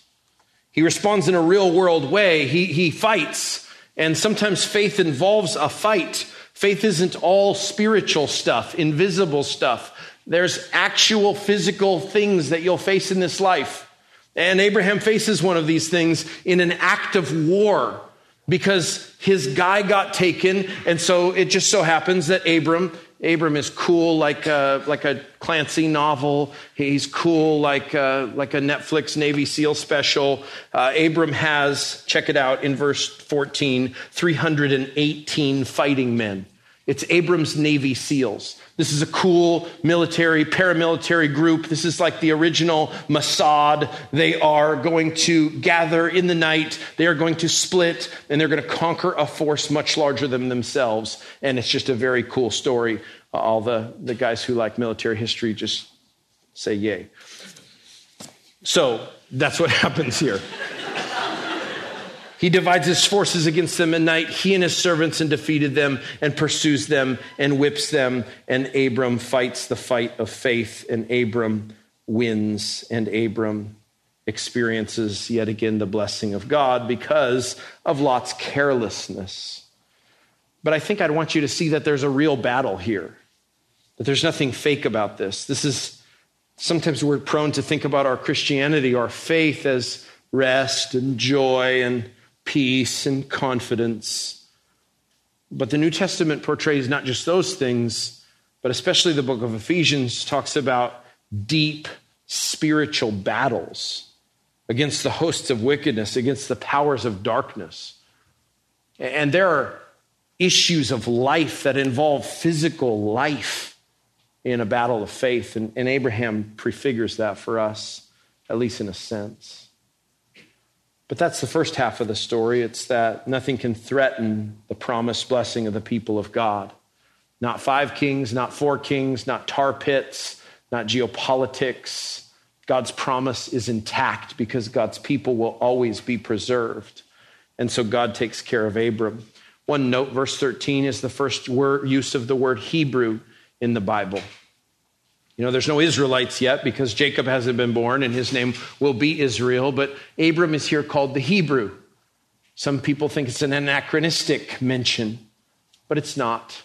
He responds in a real world way. He, he fights. And sometimes faith involves a fight. Faith isn't all spiritual stuff, invisible stuff. There's actual physical things that you'll face in this life. And Abraham faces one of these things in an act of war because his guy got taken. And so it just so happens that Abram Abram is cool like a, like a Clancy novel. He's cool like a, like a Netflix Navy SEAL special. Uh, Abram has, check it out in verse 14, 318 fighting men. It's Abram's Navy SEALs. This is a cool military, paramilitary group. This is like the original Mossad. They are going to gather in the night. They are going to split and they're going to conquer a force much larger than themselves. And it's just a very cool story. All the, the guys who like military history just say yay. So that's what happens here. He divides his forces against them at night, he and his servants, and defeated them, and pursues them, and whips them. And Abram fights the fight of faith, and Abram wins, and Abram experiences yet again the blessing of God because of Lot's carelessness. But I think I'd want you to see that there's a real battle here, that there's nothing fake about this. This is sometimes we're prone to think about our Christianity, our faith as rest and joy and peace and confidence. But the New Testament portrays not just those things, but especially the book of Ephesians talks about deep spiritual battles against the hosts of wickedness, against the powers of darkness. And there are issues of life that involve physical life in a battle of faith. And, and Abraham prefigures that for us, at least in a sense. But that's the first half of the story. It's that nothing can threaten the promised blessing of the people of God. Not five kings, not four kings, not tar pits, not geopolitics. God's promise is intact because God's people will always be preserved. And so God takes care of Abram. One note, verse 13 is the first word, use of the word Hebrew in the Bible. You know, there's no Israelites yet because Jacob hasn't been born and his name will be Israel, but Abram is here called the Hebrew. Some people think it's an anachronistic mention, but it's not.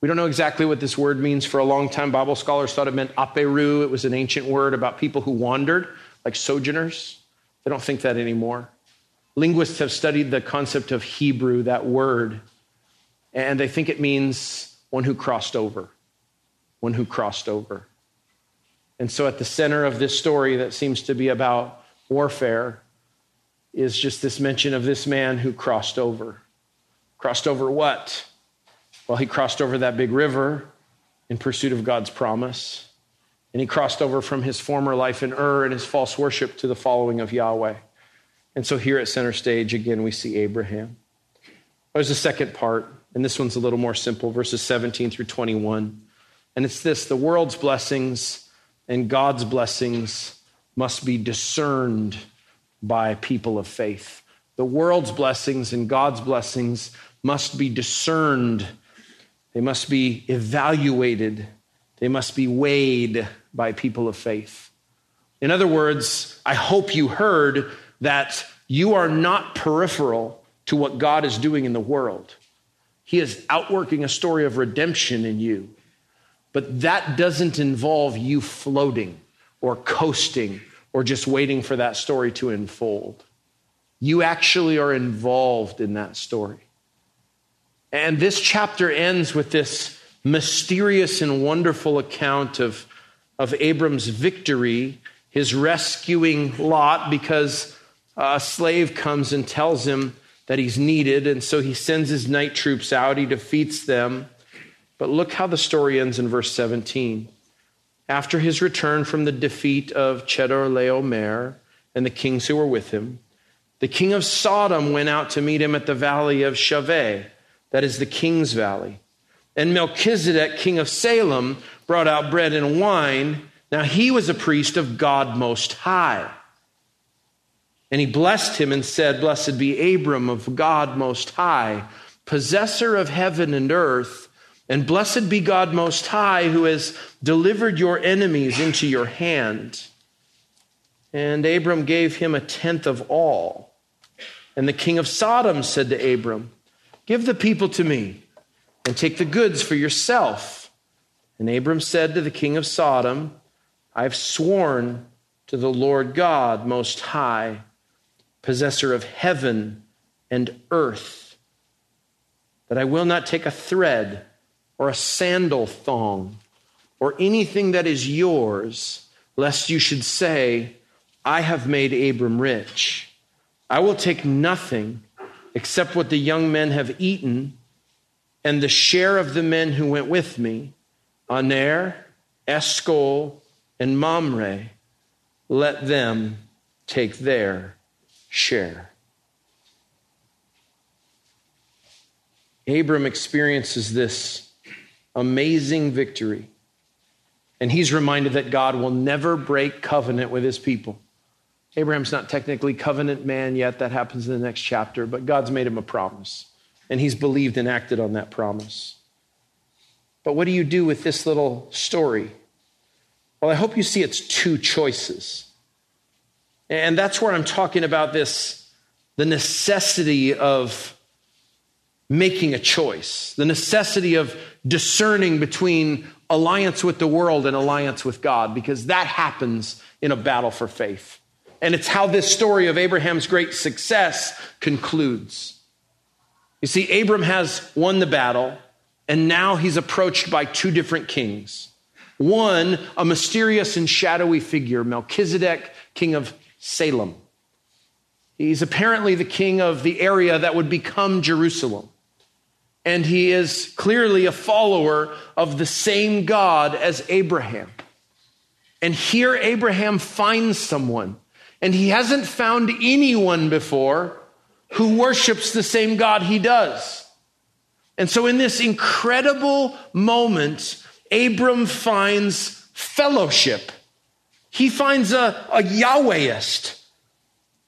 We don't know exactly what this word means. For a long time, Bible scholars thought it meant Apiru. It was an ancient word about people who wandered, like sojourners. They don't think that anymore. Linguists have studied the concept of Hebrew, that word, and they think it means one who crossed over one who crossed over. And so, at the center of this story that seems to be about warfare is just this mention of this man who crossed over. Crossed over what? Well, he crossed over that big river in pursuit of God's promise. And he crossed over from his former life in Ur and his false worship to the following of Yahweh. And so, here at center stage, again, we see Abraham. There's a second part, and this one's a little more simple verses 17 through 21. And it's this the world's blessings and God's blessings must be discerned by people of faith. The world's blessings and God's blessings must be discerned, they must be evaluated, they must be weighed by people of faith. In other words, I hope you heard that you are not peripheral to what God is doing in the world. He is outworking a story of redemption in you. But that doesn't involve you floating or coasting or just waiting for that story to unfold. You actually are involved in that story. And this chapter ends with this mysterious and wonderful account of, of Abram's victory, his rescuing Lot, because a slave comes and tells him that he's needed. And so he sends his night troops out, he defeats them. But look how the story ends in verse 17. After his return from the defeat of Chedorlaomer and the kings who were with him, the king of Sodom went out to meet him at the valley of Shaveh, that is the king's valley. And Melchizedek, king of Salem, brought out bread and wine. Now he was a priest of God Most High. And he blessed him and said, Blessed be Abram of God Most High, possessor of heaven and earth. And blessed be God Most High, who has delivered your enemies into your hand. And Abram gave him a tenth of all. And the king of Sodom said to Abram, Give the people to me, and take the goods for yourself. And Abram said to the king of Sodom, I have sworn to the Lord God Most High possessor of heaven and earth, that I will not take a thread or a sandal thong or anything that is yours, lest you should say, I have made Abram rich. I will take nothing except what the young men have eaten and the share of the men who went with me, Aner, Eshcol, and Mamre. Let them take their share. Abram experiences this amazing victory. And he's reminded that God will never break covenant with his people. Abraham's not technically covenant man yet. That happens in the next chapter, but God's made him a promise. And he's believed and acted on that promise. But what do you do with this little story? Well, I hope you see it's two choices. And that's where I'm talking about this the necessity of making a choice, the necessity of discerning between alliance with the world and alliance with God, because that happens in a battle for faith. And it's how this story of Abraham's great success concludes. You see, Abram has won the battle, and now he's approached by two different kings. One, a mysterious and shadowy figure, Melchizedek, king of Salem. He's apparently the king of the area that would become Jerusalem. And he is clearly a follower of the same God as Abraham. And here Abraham finds someone, and he hasn't found anyone before who worships the same God he does. And so, in this incredible moment, Abram finds fellowship he finds a, a Yahwehist,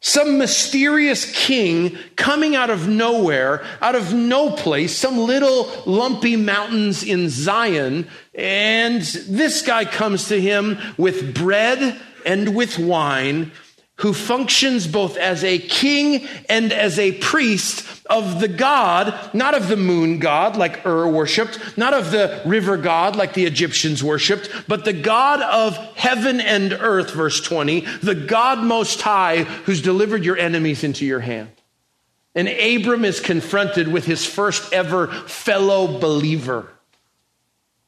some mysterious king coming out of nowhere, out of no place, some little lumpy mountains in Zion. And this guy comes to him with bread and with wine who functions both as a king and as a priest of the God, not of the moon God like Ur worshiped, not of the river God like the Egyptians worshiped, but the God of heaven and earth, verse 20, the God most high who's delivered your enemies into your hand. And Abram is confronted with his first ever fellow believer.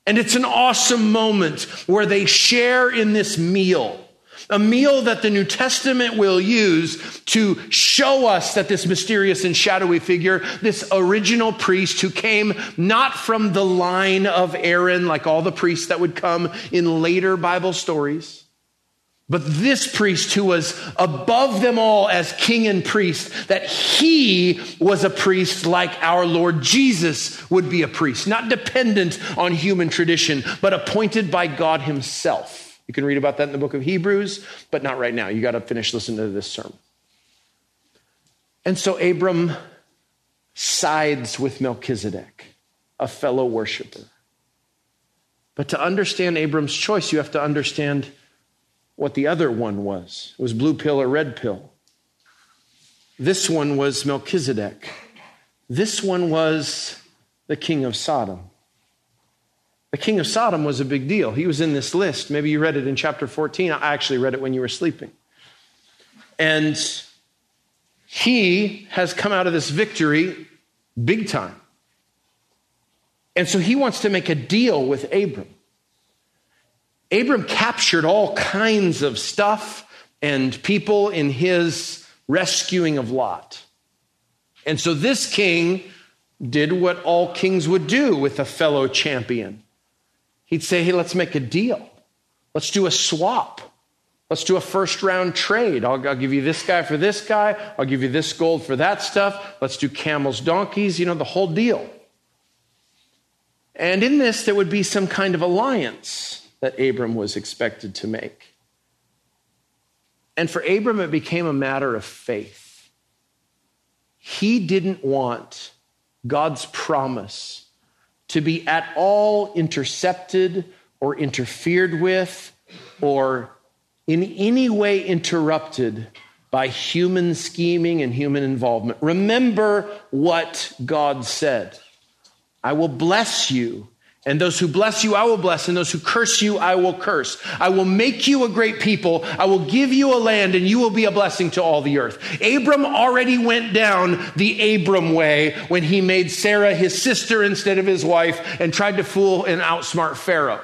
And it's an awesome moment where they share in this meal a meal that the New Testament will use to show us that this mysterious and shadowy figure, this original priest who came not from the line of Aaron, like all the priests that would come in later Bible stories, but this priest who was above them all as king and priest, that he was a priest like our Lord Jesus would be a priest, not dependent on human tradition, but appointed by God himself. You can read about that in the book of Hebrews, but not right now. You got to finish listening to this sermon. And so Abram sides with Melchizedek, a fellow worshiper. But to understand Abram's choice, you have to understand what the other one was. It was blue pill or red pill. This one was Melchizedek. This one was the king of Sodom. The king of Sodom was a big deal. He was in this list. Maybe you read it in chapter 14. I actually read it when you were sleeping. And he has come out of this victory big time. And so he wants to make a deal with Abram. Abram captured all kinds of stuff and people in his rescuing of Lot. And so this king did what all kings would do with a fellow champion He'd say, hey, let's make a deal. Let's do a swap. Let's do a first round trade. I'll, I'll, give you this guy for this guy. I'll give you this gold for that stuff. Let's do camels, donkeys, you know, the whole deal. And in this, there would be some kind of alliance that Abram was expected to make. And for Abram, it became a matter of faith. He didn't want God's promise to be at all intercepted or interfered with or in any way interrupted by human scheming and human involvement. Remember what God said I will bless you and those who bless you, I will bless, and those who curse you, I will curse. I will make you a great people. I will give you a land, and you will be a blessing to all the earth. Abram already went down the Abram way when he made Sarah his sister instead of his wife and tried to fool and outsmart Pharaoh.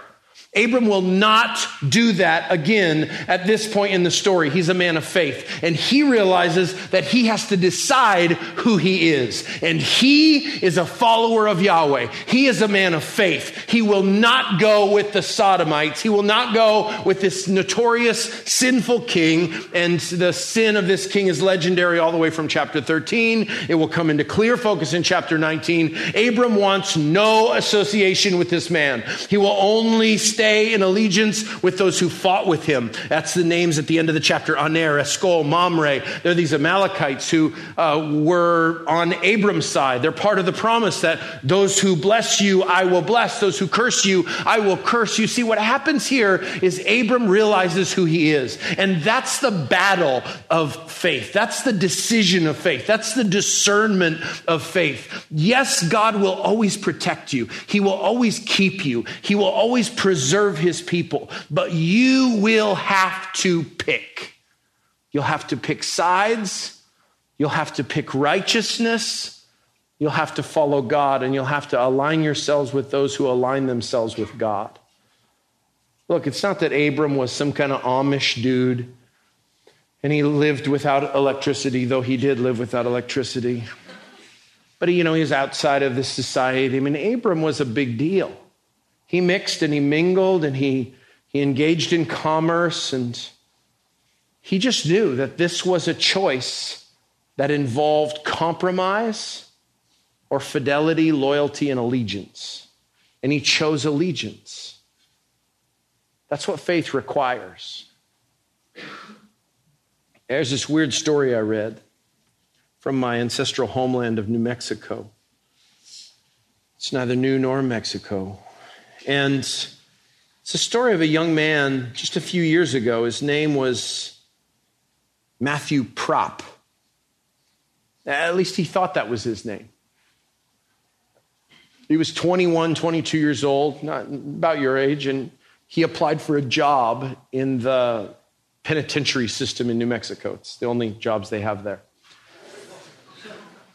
Abram will not do that again at this point in the story. He's a man of faith and he realizes that he has to decide who he is. And he is a follower of Yahweh. He is a man of faith. He will not go with the Sodomites. He will not go with this notorious sinful king. And the sin of this king is legendary all the way from chapter 13. It will come into clear focus in chapter 19. Abram wants no association with this man. He will only stay stay in allegiance with those who fought with him. That's the names at the end of the chapter Aner, Eshcol, Mamre. They're these Amalekites who uh, were on Abram's side. They're part of the promise that those who bless you, I will bless. Those who curse you, I will curse. You see, what happens here is Abram realizes who he is. And that's the battle of faith. That's the decision of faith. That's the discernment of faith. Yes, God will always protect you. He will always keep you. He will always preserve preserve his people, but you will have to pick. You'll have to pick sides. You'll have to pick righteousness. You'll have to follow God, and you'll have to align yourselves with those who align themselves with God. Look, it's not that Abram was some kind of Amish dude and he lived without electricity, though he did live without electricity. But, you know, he's outside of the society. I mean, Abram was a big deal. He mixed and he mingled and he, he engaged in commerce and he just knew that this was a choice that involved compromise or fidelity, loyalty, and allegiance. And he chose allegiance. That's what faith requires. There's this weird story I read from my ancestral homeland of New Mexico. It's neither new nor Mexico. And it's a story of a young man just a few years ago. His name was Matthew Prop. At least he thought that was his name. He was 21, 22 years old, not about your age, and he applied for a job in the penitentiary system in New Mexico. It's the only jobs they have there.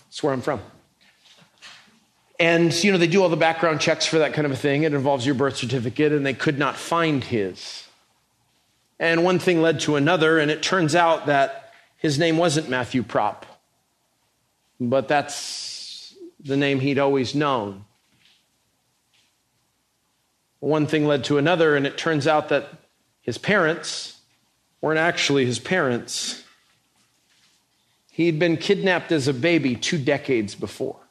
That's where I'm from. And, you know, they do all the background checks for that kind of a thing. It involves your birth certificate, and they could not find his. And one thing led to another, and it turns out that his name wasn't Matthew Prop, but that's the name he'd always known. One thing led to another, and it turns out that his parents weren't actually his parents. He'd been kidnapped as a baby two decades before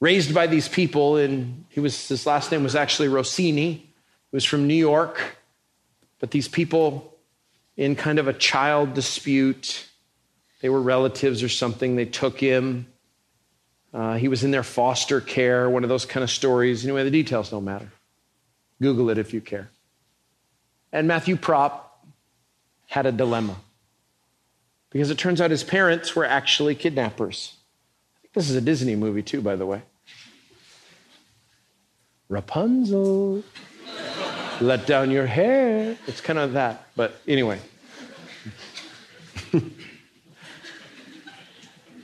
raised by these people, and he was, his last name was actually Rossini. He was from New York. But these people, in kind of a child dispute, they were relatives or something, they took him. Uh, he was in their foster care, one of those kind of stories. Anyway, the details don't matter. Google it if you care. And Matthew Prop had a dilemma because it turns out his parents were actually kidnappers. This is a Disney movie, too, by the way. Rapunzel, let down your hair. It's kind of that. But anyway.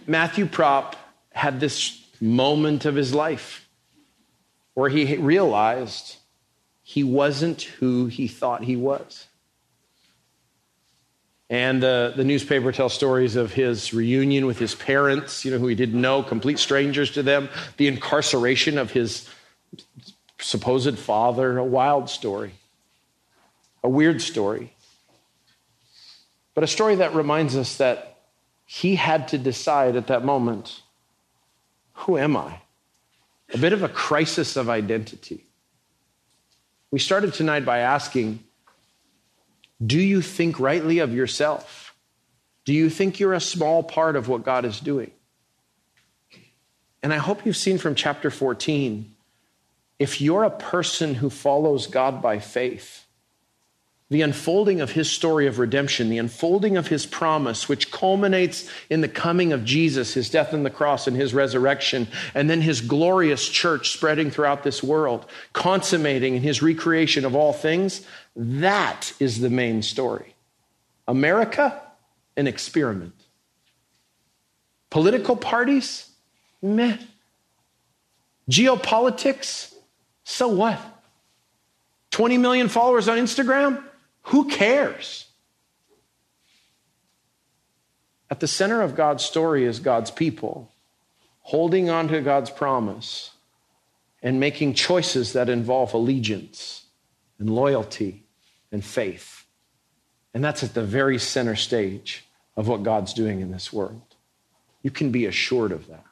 Matthew Prop had this moment of his life where he realized he wasn't who he thought he was. And uh, the newspaper tells stories of his reunion with his parents, you know, who he didn't know, complete strangers to them, the incarceration of his supposed father, a wild story, a weird story, but a story that reminds us that he had to decide at that moment who am I? A bit of a crisis of identity. We started tonight by asking Do you think rightly of yourself? Do you think you're a small part of what God is doing? And I hope you've seen from chapter 14 if you're a person who follows God by faith, the unfolding of his story of redemption, the unfolding of his promise, which culminates in the coming of Jesus, his death on the cross and his resurrection, and then his glorious church spreading throughout this world, consummating in his recreation of all things, that is the main story. America, an experiment. Political parties, meh. Geopolitics, so what? 20 million followers on Instagram? Who cares? At the center of God's story is God's people holding on to God's promise and making choices that involve allegiance and loyalty and faith. And that's at the very center stage of what God's doing in this world. You can be assured of that.